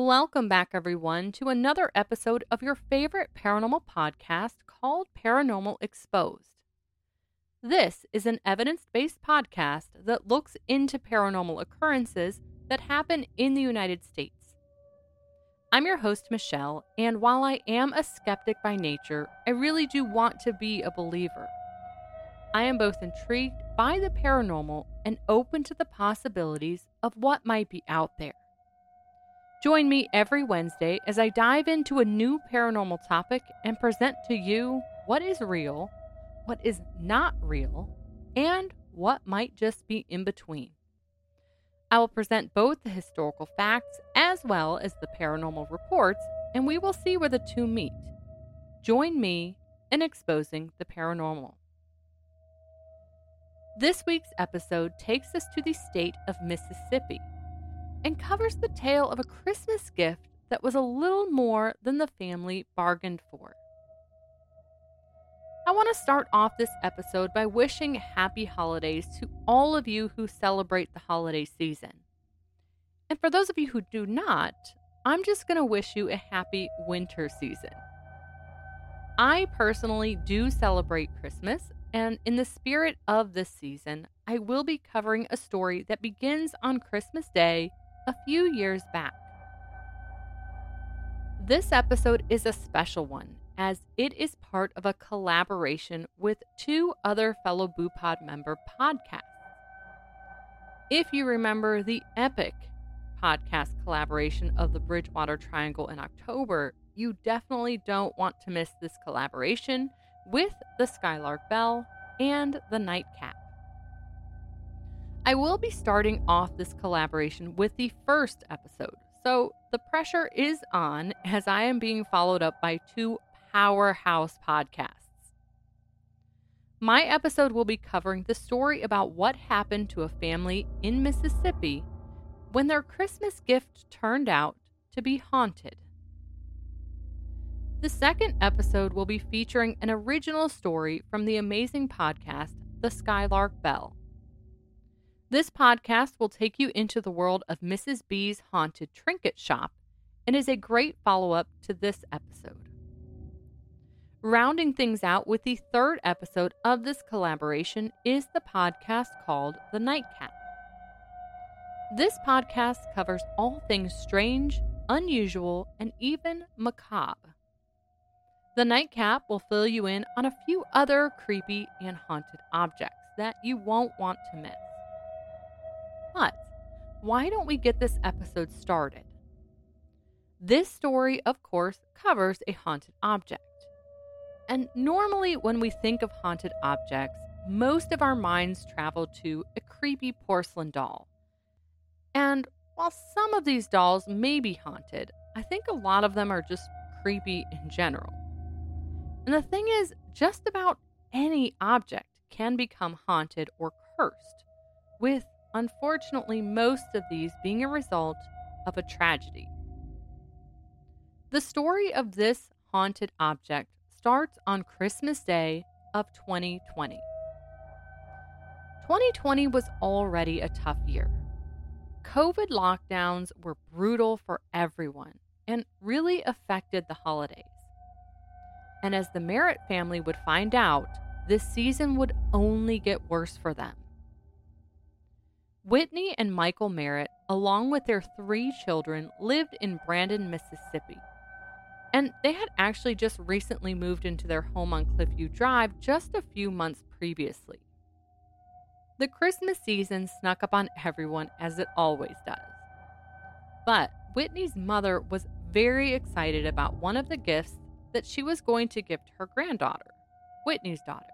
Welcome back, everyone, to another episode of your favorite paranormal podcast called Paranormal Exposed. This is an evidence based podcast that looks into paranormal occurrences that happen in the United States. I'm your host, Michelle, and while I am a skeptic by nature, I really do want to be a believer. I am both intrigued by the paranormal and open to the possibilities of what might be out there. Join me every Wednesday as I dive into a new paranormal topic and present to you what is real, what is not real, and what might just be in between. I will present both the historical facts as well as the paranormal reports, and we will see where the two meet. Join me in exposing the paranormal. This week's episode takes us to the state of Mississippi and covers the tale of a Christmas gift that was a little more than the family bargained for. I want to start off this episode by wishing happy holidays to all of you who celebrate the holiday season. And for those of you who do not, I'm just going to wish you a happy winter season. I personally do celebrate Christmas, and in the spirit of this season, I will be covering a story that begins on Christmas Day a few years back. This episode is a special one as it is part of a collaboration with two other fellow BooPod member podcasts. If you remember the epic podcast collaboration of the Bridgewater Triangle in October, you definitely don't want to miss this collaboration with the Skylark Belle and the Nightcap. I will be starting off this collaboration with the first episode, so the pressure is on as I am being followed up by two powerhouse podcasts. My episode will be covering the story about what happened to a family in Mississippi when their Christmas gift turned out to be haunted. The second episode will be featuring an original story from the amazing podcast, The Skylark Belle. This podcast will take you into the world of Mrs. B's haunted trinket shop and is a great follow up to this episode. Rounding things out with the third episode of this collaboration is the podcast called The Nightcap. This podcast covers all things strange, unusual, and even macabre. The Nightcap will fill you in on a few other creepy and haunted objects that you won't want to miss. But why don't we get this episode started? This story, of course, covers a haunted object. And normally, when we think of haunted objects, most of our minds travel to a creepy porcelain doll. And while some of these dolls may be haunted, I think a lot of them are just creepy in general. And the thing is, just about any object can become haunted or cursed, with unfortunately, most of these being a result of a tragedy. The story of this haunted object starts on Christmas Day of 2020. 2020 was already a tough year. COVID lockdowns were brutal for everyone and really affected the holidays. And as the Merritt family would find out, this season would only get worse for them. Whitney and Michael Merritt, along with their three children, lived in Brandon, Mississippi. And they had actually just recently moved into their home on Cliffview Drive just a few months previously. The Christmas season snuck up on everyone as it always does. But Whitney's mother was very excited about one of the gifts that she was going to give to her granddaughter, Whitney's daughter.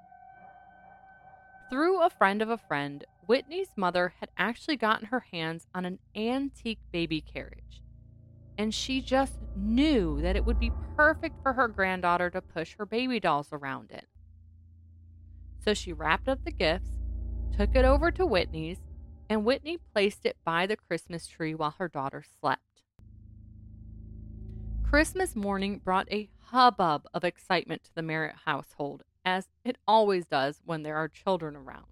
Through a friend of a friend, Whitney's mother had actually gotten her hands on an antique baby carriage, and she just knew that it would be perfect for her granddaughter to push her baby dolls around in. So she wrapped up the gifts, took it over to Whitney's, and Whitney placed it by the Christmas tree while her daughter slept. Christmas morning brought a hubbub of excitement to the Merritt household, as it always does when there are children around.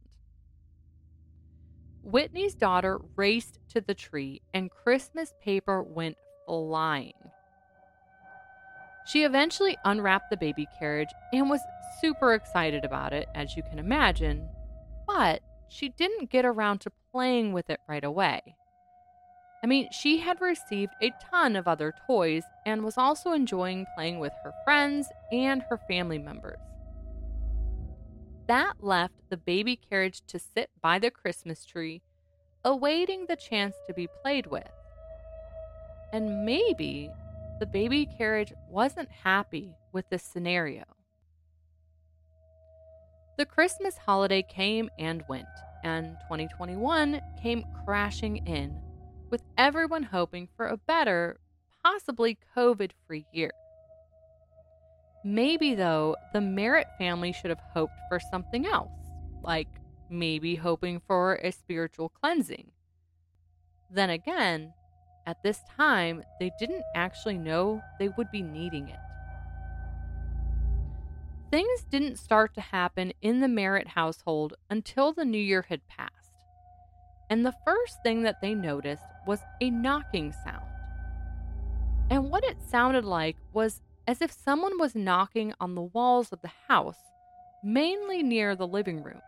Whitney's daughter raced to the tree, and Christmas paper went flying. She eventually unwrapped the baby carriage and was super excited about it, as you can imagine, but she didn't get around to playing with it right away. I mean, she had received a ton of other toys and was also enjoying playing with her friends and her family members. That left the baby carriage to sit by the Christmas tree, awaiting the chance to be played with. And maybe the baby carriage wasn't happy with this scenario. The Christmas holiday came and went, and 2021 came crashing in, with everyone hoping for a better, possibly COVID free year. Maybe, though, the Merritt family should have hoped for something else, like maybe hoping for a spiritual cleansing. Then again, at this time, they didn't actually know they would be needing it. Things didn't start to happen in the Merritt household until the new year had passed. And the first thing that they noticed was a knocking sound. And what it sounded like was as if someone was knocking on the walls of the house, mainly near the living room.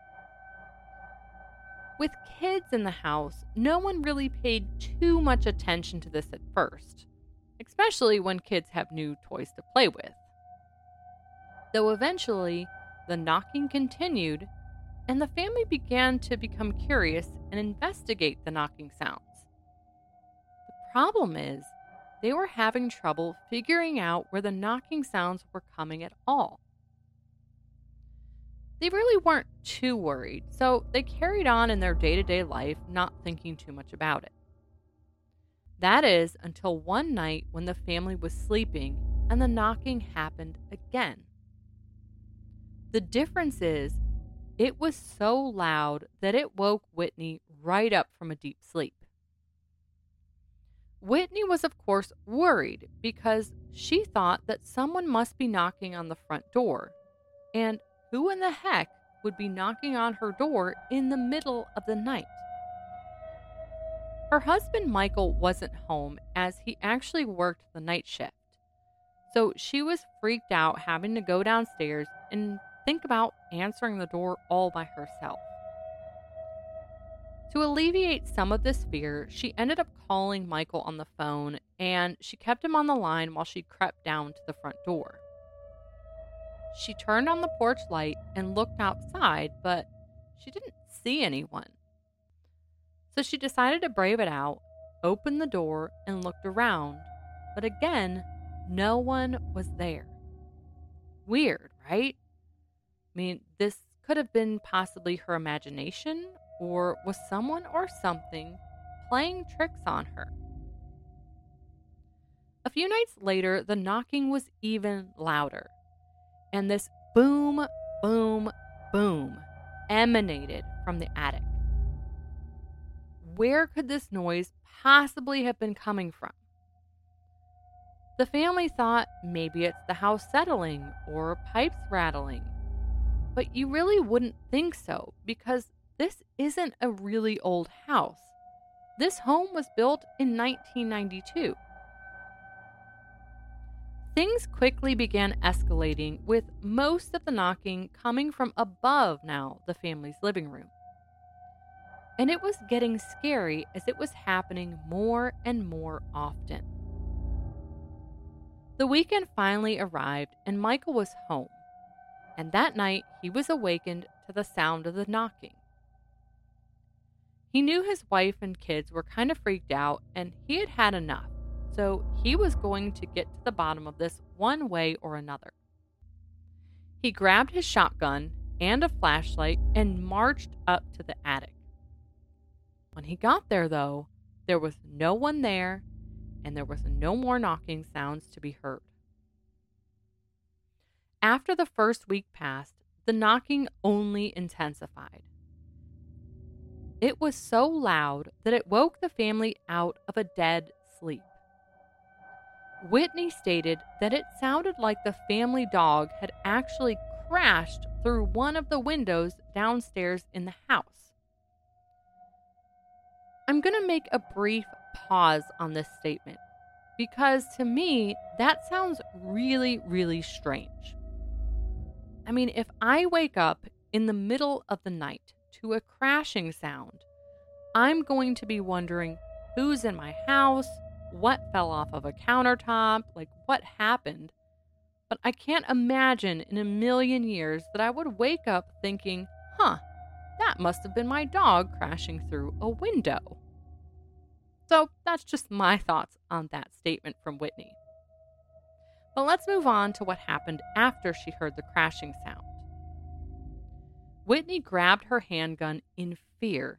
With kids in the house, no one really paid too much attention to this at first, especially when kids have new toys to play with. Though eventually, the knocking continued, and the family began to become curious and investigate the knocking sounds. The problem is, they were having trouble figuring out where the knocking sounds were coming at all. They really weren't too worried, so they carried on in their day to day life, not thinking too much about it. That is until one night when the family was sleeping and the knocking happened again. The difference is, it was so loud that it woke Whitney right up from a deep sleep. Whitney was, of course, worried because she thought that someone must be knocking on the front door, and who in the heck would be knocking on her door in the middle of the night? Her husband Michael wasn't home as he actually worked the night shift. So she was freaked out having to go downstairs and think about answering the door all by herself. To alleviate some of this fear, she ended up calling Michael on the phone and she kept him on the line while she crept down to the front door. She turned on the porch light and looked outside, but she didn't see anyone. So she decided to brave it out, opened the door, and looked around. But again, no one was there. Weird, right? I mean, this could have been possibly her imagination, or was someone or something playing tricks on her. A few nights later, the knocking was even louder and this boom, boom, boom emanated from the attic. Where could this noise possibly have been coming from? The family thought maybe it's the house settling or pipes rattling. But you really wouldn't think so because this isn't a really old house. This home was built in 1992. Things quickly began escalating, with most of the knocking coming from above now the family's living room. And it was getting scary as it was happening more and more often. The weekend finally arrived, and Michael was home. And that night, he was awakened to the sound of the knocking. He knew his wife and kids were kind of freaked out, and he had had enough. So he was going to get to the bottom of this one way or another. He grabbed his shotgun and a flashlight and marched up to the attic. When he got there, though, there was no one there and there was no more knocking sounds to be heard. After the first week passed, the knocking only intensified. It was so loud that it woke the family out of a dead sleep. Whitney stated that it sounded like the family dog had actually crashed through one of the windows downstairs in the house. I'm going to make a brief pause on this statement because to me, that sounds really, really strange. I mean, if I wake up in the middle of the night to a crashing sound, I'm going to be wondering who's in my house, what fell off of a countertop, like what happened. But I can't imagine in a million years that I would wake up thinking, huh, that must have been my dog crashing through a window. So that's just my thoughts on that statement from Whitney. But let's move on to what happened after she heard the crashing sound. Whitney grabbed her handgun in fear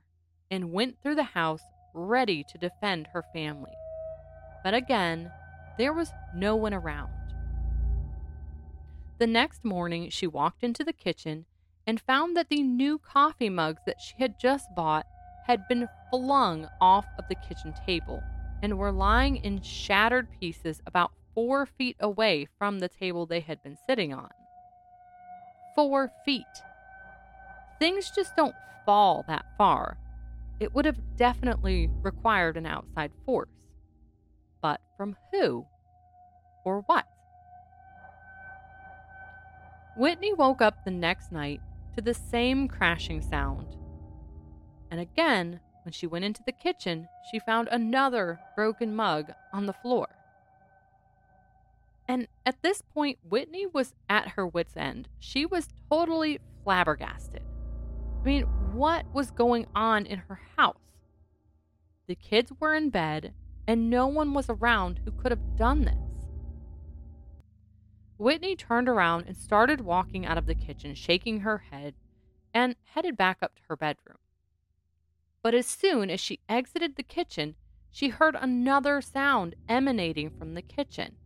and went through the house ready to defend her family. But again, there was no one around. The next morning, she walked into the kitchen and found that the new coffee mugs that she had just bought had been flung off of the kitchen table and were lying in shattered pieces about four feet away from the table they had been sitting on. Four feet. Things just don't fall that far. It would have definitely required an outside force. But from who? Or what? Whitney woke up the next night to the same crashing sound. And again, when she went into the kitchen, she found another broken mug on the floor. And at this point, Whitney was at her wits' end. She was totally flabbergasted. I mean, what was going on in her house? The kids were in bed, and no one was around who could have done this. Whitney turned around and started walking out of the kitchen, shaking her head, and headed back up to her bedroom. But as soon as she exited the kitchen, she heard another sound emanating from the kitchen.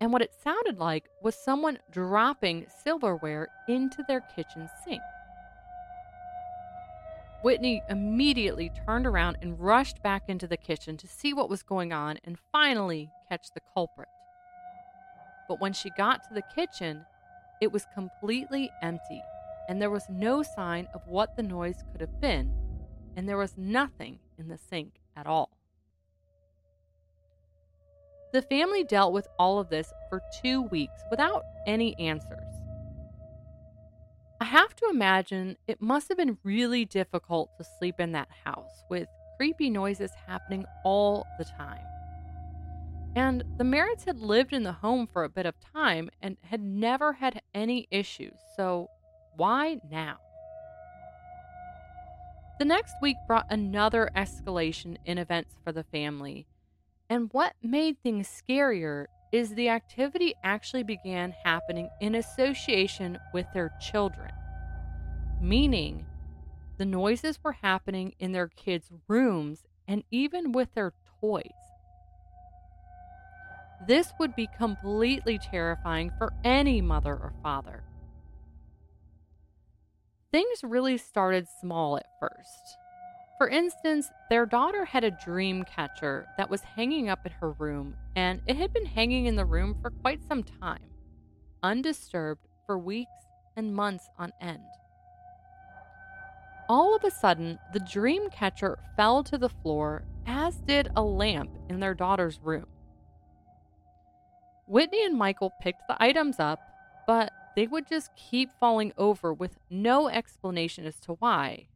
And what it sounded like was someone dropping silverware into their kitchen sink. Whitney immediately turned around and rushed back into the kitchen to see what was going on and finally catch the culprit. But when she got to the kitchen, it was completely empty, and there was no sign of what the noise could have been, and there was nothing in the sink at all. The family dealt with all of this for two weeks without any answers. Have to imagine it must have been really difficult to sleep in that house with creepy noises happening all the time. And the Merritts had lived in the home for a bit of time and had never had any issues, so why now? The next week brought another escalation in events for the family. And what made things scarier is the activity actually began happening in association with their children, meaning the noises were happening in their kids' rooms and even with their toys. This would be completely terrifying for any mother or father. Things really started small at first. For instance, their daughter had a dream catcher that was hanging up in her room, and it had been hanging in the room for quite some time, undisturbed for weeks and months on end. All of a sudden, the dream catcher fell to the floor, as did a lamp in their daughter's room. Whitney and Michael picked the items up, but they would just keep falling over with no explanation as to why.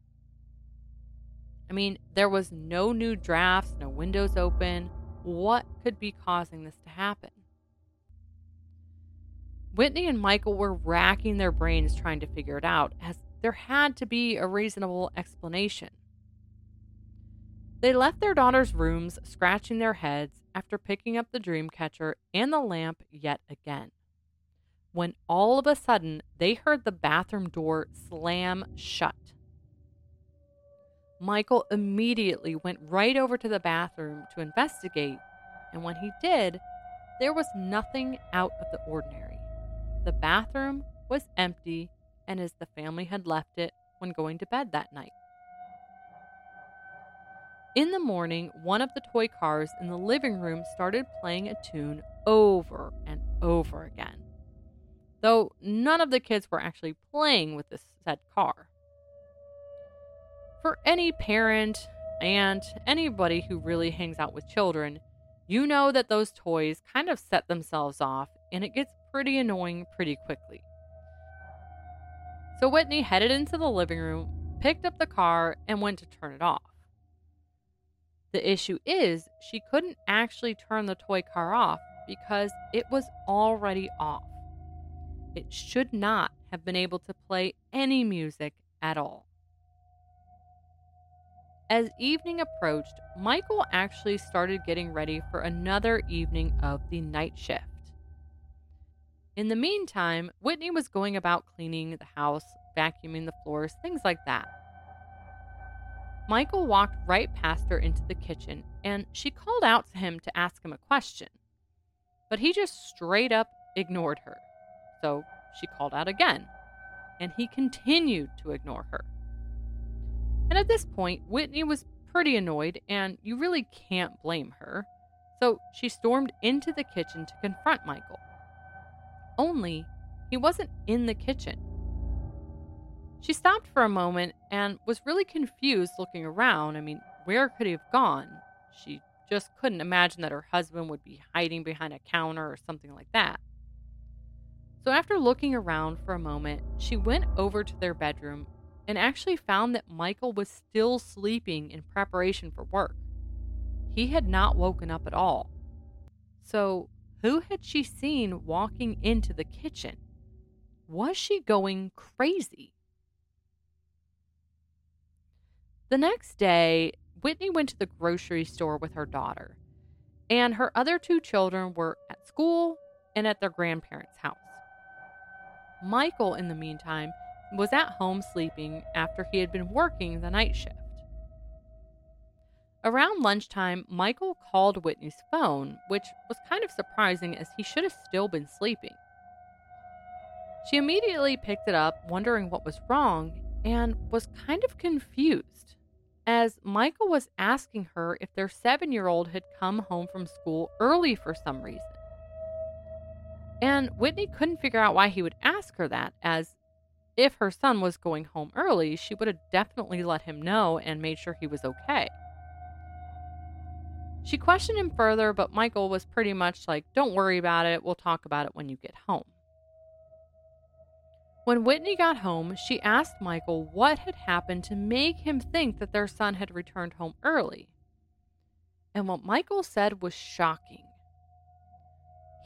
I mean, there was no new drafts, no windows open. What could be causing this to happen? Whitney and Michael were racking their brains trying to figure it out, as there had to be a reasonable explanation. They left their daughter's rooms scratching their heads after picking up the dream catcher and the lamp yet again. When all of a sudden they heard the bathroom door slam shut. Michael immediately went right over to the bathroom to investigate, and when he did, there was nothing out of the ordinary. The bathroom was empty and as the family had left it when going to bed that night. In the morning, one of the toy cars in the living room started playing a tune over and over again. Though none of the kids were actually playing with this said car. For any parent and anybody who really hangs out with children, you know that those toys kind of set themselves off and it gets pretty annoying pretty quickly. So Whitney headed into the living room, picked up the car, and went to turn it off. The issue is, she couldn't actually turn the toy car off because it was already off. It should not have been able to play any music at all. As evening approached, Michael actually started getting ready for another evening of the night shift. In the meantime, Whitney was going about cleaning the house, vacuuming the floors, things like that. Michael walked right past her into the kitchen and she called out to him to ask him a question. But he just straight up ignored her. So she called out again, and he continued to ignore her. And at this point, Whitney was pretty annoyed, and you really can't blame her. So she stormed into the kitchen to confront Michael. Only he wasn't in the kitchen. She stopped for a moment and was really confused looking around. I mean, where could he have gone? She just couldn't imagine that her husband would be hiding behind a counter or something like that. So, after looking around for a moment, she went over to their bedroom and actually found that Michael was still sleeping in preparation for work. He had not woken up at all. So, who had she seen walking into the kitchen? Was she going crazy? The next day, Whitney went to the grocery store with her daughter, and her other two children were at school and at their grandparents' house. Michael, in the meantime, was at home sleeping after he had been working the night shift. Around lunchtime, Michael called Whitney's phone, which was kind of surprising as he should have still been sleeping. She immediately picked it up, wondering what was wrong, and was kind of confused as Michael was asking her if their seven year old had come home from school early for some reason. And Whitney couldn't figure out why he would ask her that, as if her son was going home early, she would have definitely let him know and made sure he was okay. She questioned him further, but Michael was pretty much like, Don't worry about it, we'll talk about it when you get home. When Whitney got home, she asked Michael what had happened to make him think that their son had returned home early. And what Michael said was shocking.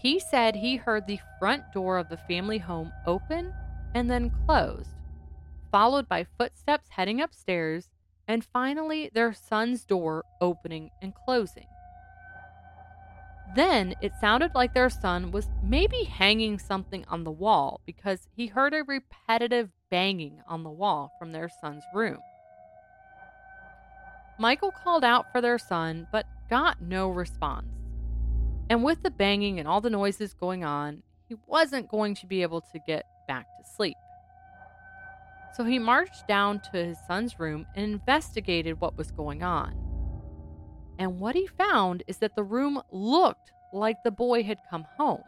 He said he heard the front door of the family home open and then closed, followed by footsteps heading upstairs, and finally their son's door opening and closing. Then it sounded like their son was maybe hanging something on the wall because he heard a repetitive banging on the wall from their son's room. Michael called out for their son but got no response. And with the banging and all the noises going on, he wasn't going to be able to get back to sleep. So he marched down to his son's room and investigated what was going on. And what he found is that the room looked like the boy had come home.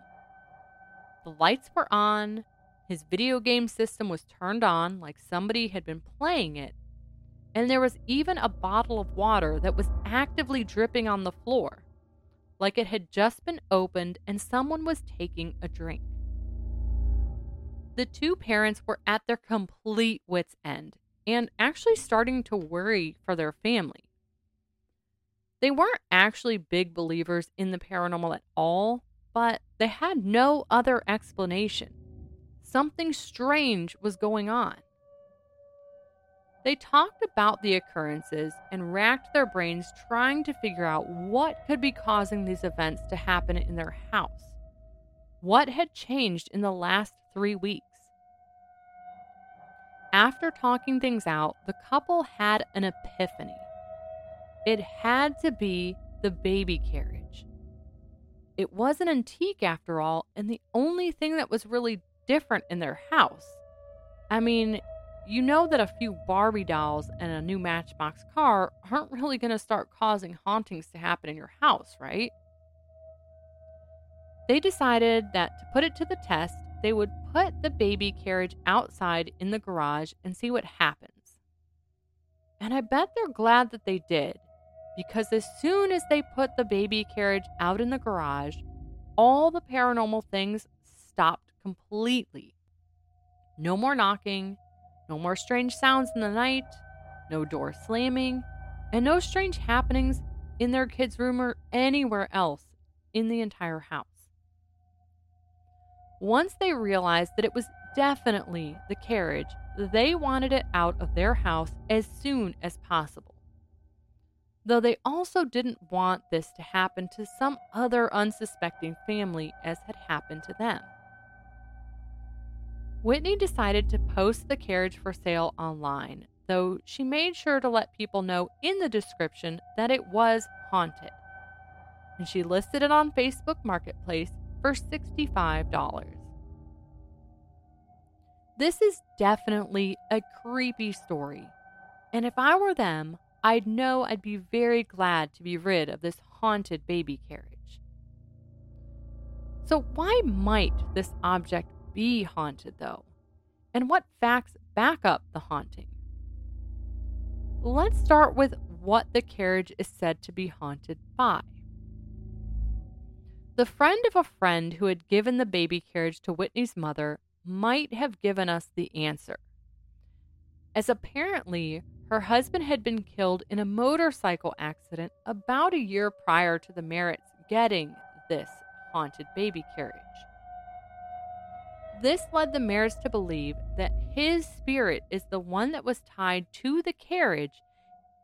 The lights were on, his video game system was turned on like somebody had been playing it, and there was even a bottle of water that was actively dripping on the floor, like it had just been opened and someone was taking a drink. The two parents were at their complete wits' end and actually starting to worry for their family. They weren't actually big believers in the paranormal at all, but they had no other explanation. Something strange was going on. They talked about the occurrences and racked their brains trying to figure out what could be causing these events to happen in their house. What had changed in the last three weeks? After talking things out, the couple had an epiphany. It had to be the baby carriage. It was an antique after all, and the only thing that was really different in their house. I mean, you know that a few Barbie dolls and a new Matchbox car aren't really going to start causing hauntings to happen in your house, right? They decided that to put it to the test, they would put the baby carriage outside in the garage and see what happens. And I bet they're glad that they did because as soon as they put the baby carriage out in the garage, all the paranormal things stopped completely. No more knocking, no more strange sounds in the night, no door slamming, and no strange happenings in their kids' room or anywhere else in the entire house. Once they realized that it was definitely the carriage, they wanted it out of their house as soon as possible. Though they also didn't want this to happen to some other unsuspecting family as had happened to them. Whitney decided to post the carriage for sale online, though she made sure to let people know in the description that it was haunted. And she listed it on Facebook Marketplace for $65. This is definitely a creepy story. And if I were them, I'd know I'd be very glad to be rid of this haunted baby carriage. So, why might this object be haunted, though? And what facts back up the haunting? Let's start with what the carriage is said to be haunted by. The friend of a friend who had given the baby carriage to Whitney's mother might have given us the answer. As apparently, her husband had been killed in a motorcycle accident about a year prior to the Merritts getting this haunted baby carriage. This led the Merritts to believe that his spirit is the one that was tied to the carriage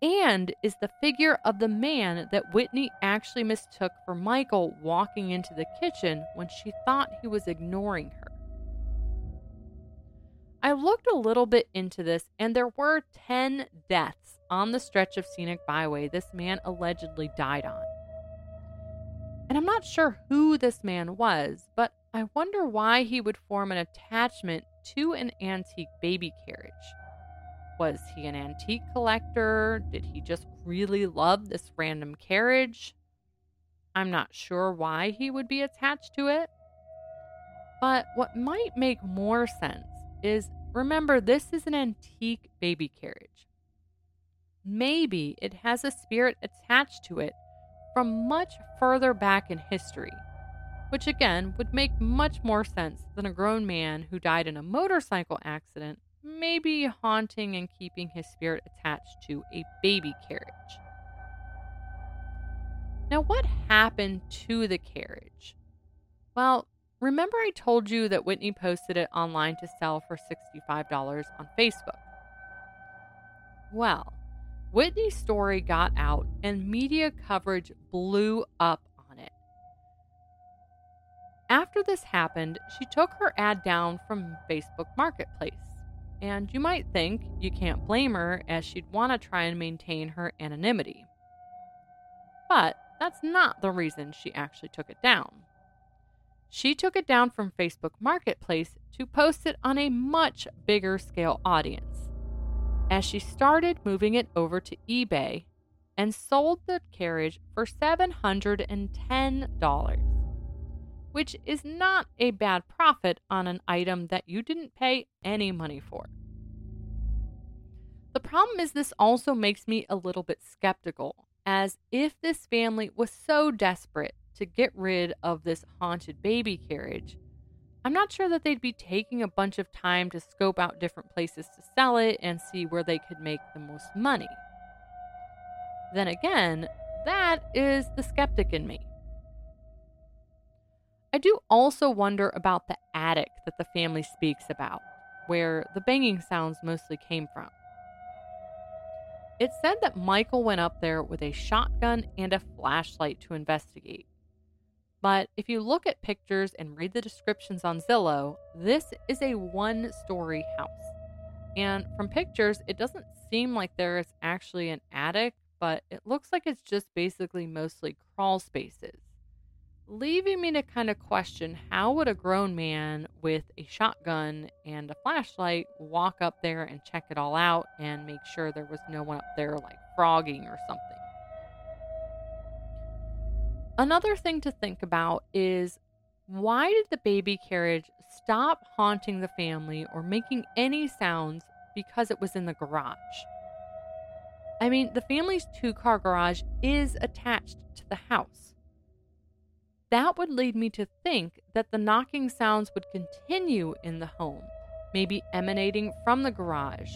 and is the figure of the man that Whitney actually mistook for Michael walking into the kitchen when she thought he was ignoring her. I looked a little bit into this, and there were 10 deaths on the stretch of scenic byway this man allegedly died on. And I'm not sure who this man was, but I wonder why he would form an attachment to an antique baby carriage. Was he an antique collector? Did he just really love this random carriage? I'm not sure why he would be attached to it. But what might make more sense is remember, this is an antique baby carriage. Maybe it has a spirit attached to it from much further back in history, which again would make much more sense than a grown man who died in a motorcycle accident, maybe haunting and keeping his spirit attached to a baby carriage. Now, what happened to the carriage? Well, Remember, I told you that Whitney posted it online to sell for $65 on Facebook? Well, Whitney's story got out and media coverage blew up on it. After this happened, she took her ad down from Facebook Marketplace. And you might think you can't blame her as she'd want to try and maintain her anonymity. But that's not the reason she actually took it down. She took it down from Facebook Marketplace to post it on a much bigger scale audience. As she started moving it over to eBay and sold the carriage for $710, which is not a bad profit on an item that you didn't pay any money for. The problem is, this also makes me a little bit skeptical, as if this family was so desperate to get rid of this haunted baby carriage, I'm not sure that they'd be taking a bunch of time to scope out different places to sell it and see where they could make the most money. Then again, that is the skeptic in me. I do also wonder about the attic that the family speaks about, where the banging sounds mostly came from. It's said that Michael went up there with a shotgun and a flashlight to investigate. But if you look at pictures and read the descriptions on Zillow, this is a one story house. And from pictures, it doesn't seem like there is actually an attic, but it looks like it's just basically mostly crawl spaces. Leaving me to kind of question how would a grown man with a shotgun and a flashlight walk up there and check it all out and make sure there was no one up there like frogging or something? Another thing to think about is why did the baby carriage stop haunting the family or making any sounds because it was in the garage? I mean, the family's two car garage is attached to the house. That would lead me to think that the knocking sounds would continue in the home, maybe emanating from the garage.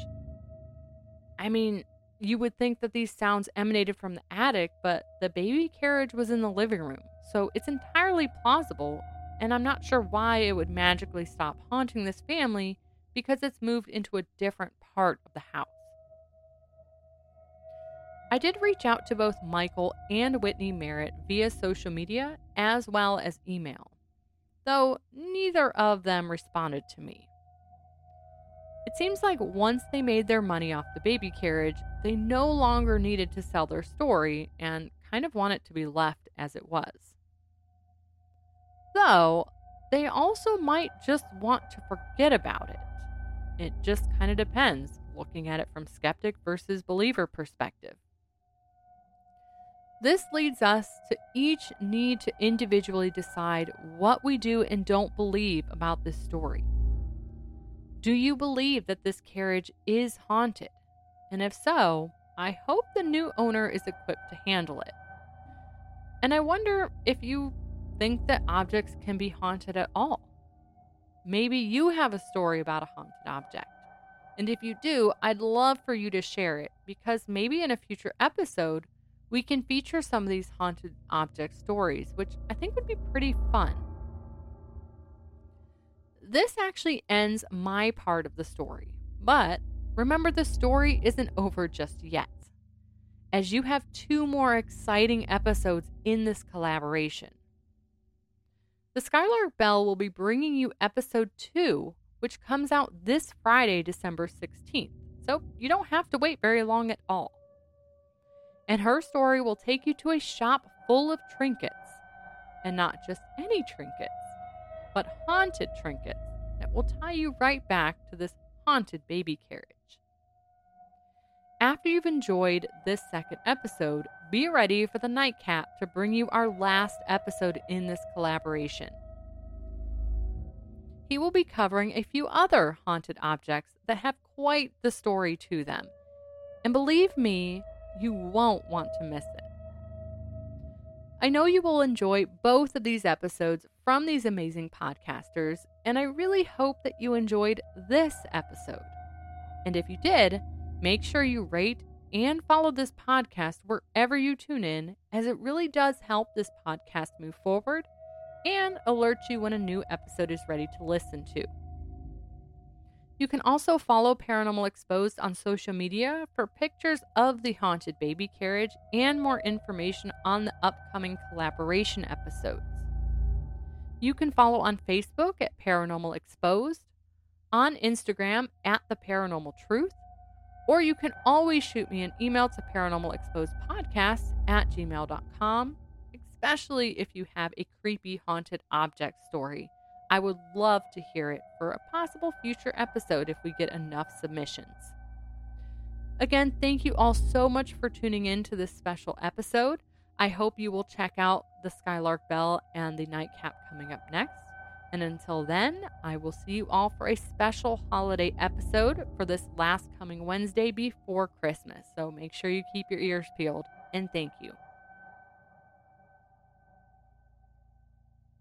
I mean, you would think that these sounds emanated from the attic, but the baby carriage was in the living room, so it's entirely plausible, and I'm not sure why it would magically stop haunting this family because it's moved into a different part of the house. I did reach out to both Michael and Whitney Merritt via social media as well as email, though neither of them responded to me. It seems like once they made their money off the baby carriage, they no longer needed to sell their story and kind of want it to be left as it was. Though, they also might just want to forget about it. It just kind of depends, looking at it from skeptic versus believer perspective. This leads us to each need to individually decide what we do and don't believe about this story. Do you believe that this carriage is haunted? And if so, I hope the new owner is equipped to handle it. And I wonder if you think that objects can be haunted at all. Maybe you have a story about a haunted object. And if you do, I'd love for you to share it because maybe in a future episode, we can feature some of these haunted object stories, which I think would be pretty fun. This actually ends my part of the story, but remember the story isn't over just yet, as you have two more exciting episodes in this collaboration. The Skylark Belle will be bringing you episode 2, which comes out this Friday, December 16th, so you don't have to wait very long at all. And her story will take you to a shop full of trinkets, and not just any trinkets but haunted trinkets that will tie you right back to this haunted baby carriage. After you've enjoyed this second episode, be ready for the nightcap to bring you our last episode in this collaboration. He will be covering a few other haunted objects that have quite the story to them. And believe me, you won't want to miss it. I know you will enjoy both of these episodes from these amazing podcasters, and I really hope that you enjoyed this episode. And if you did, make sure you rate and follow this podcast wherever you tune in, as it really does help this podcast move forward and alert you when a new episode is ready to listen to. You can also follow Paranormal Exposed on social media for pictures of the haunted baby carriage and more information on the upcoming collaboration episodes. You can follow on Facebook at Paranormal Exposed, on Instagram at The Paranormal Truth, or you can always shoot me an email to paranormalexposedpodcast at gmail.com, especially if you have a creepy haunted object story I would love to hear it for a possible future episode if we get enough submissions. Again, thank you all so much for tuning in to this special episode. I hope you will check out the Skylark Belle and the Nightcap coming up next. And until then, I will see you all for a special holiday episode for this last coming Wednesday before Christmas. So make sure you keep your ears peeled. And thank you.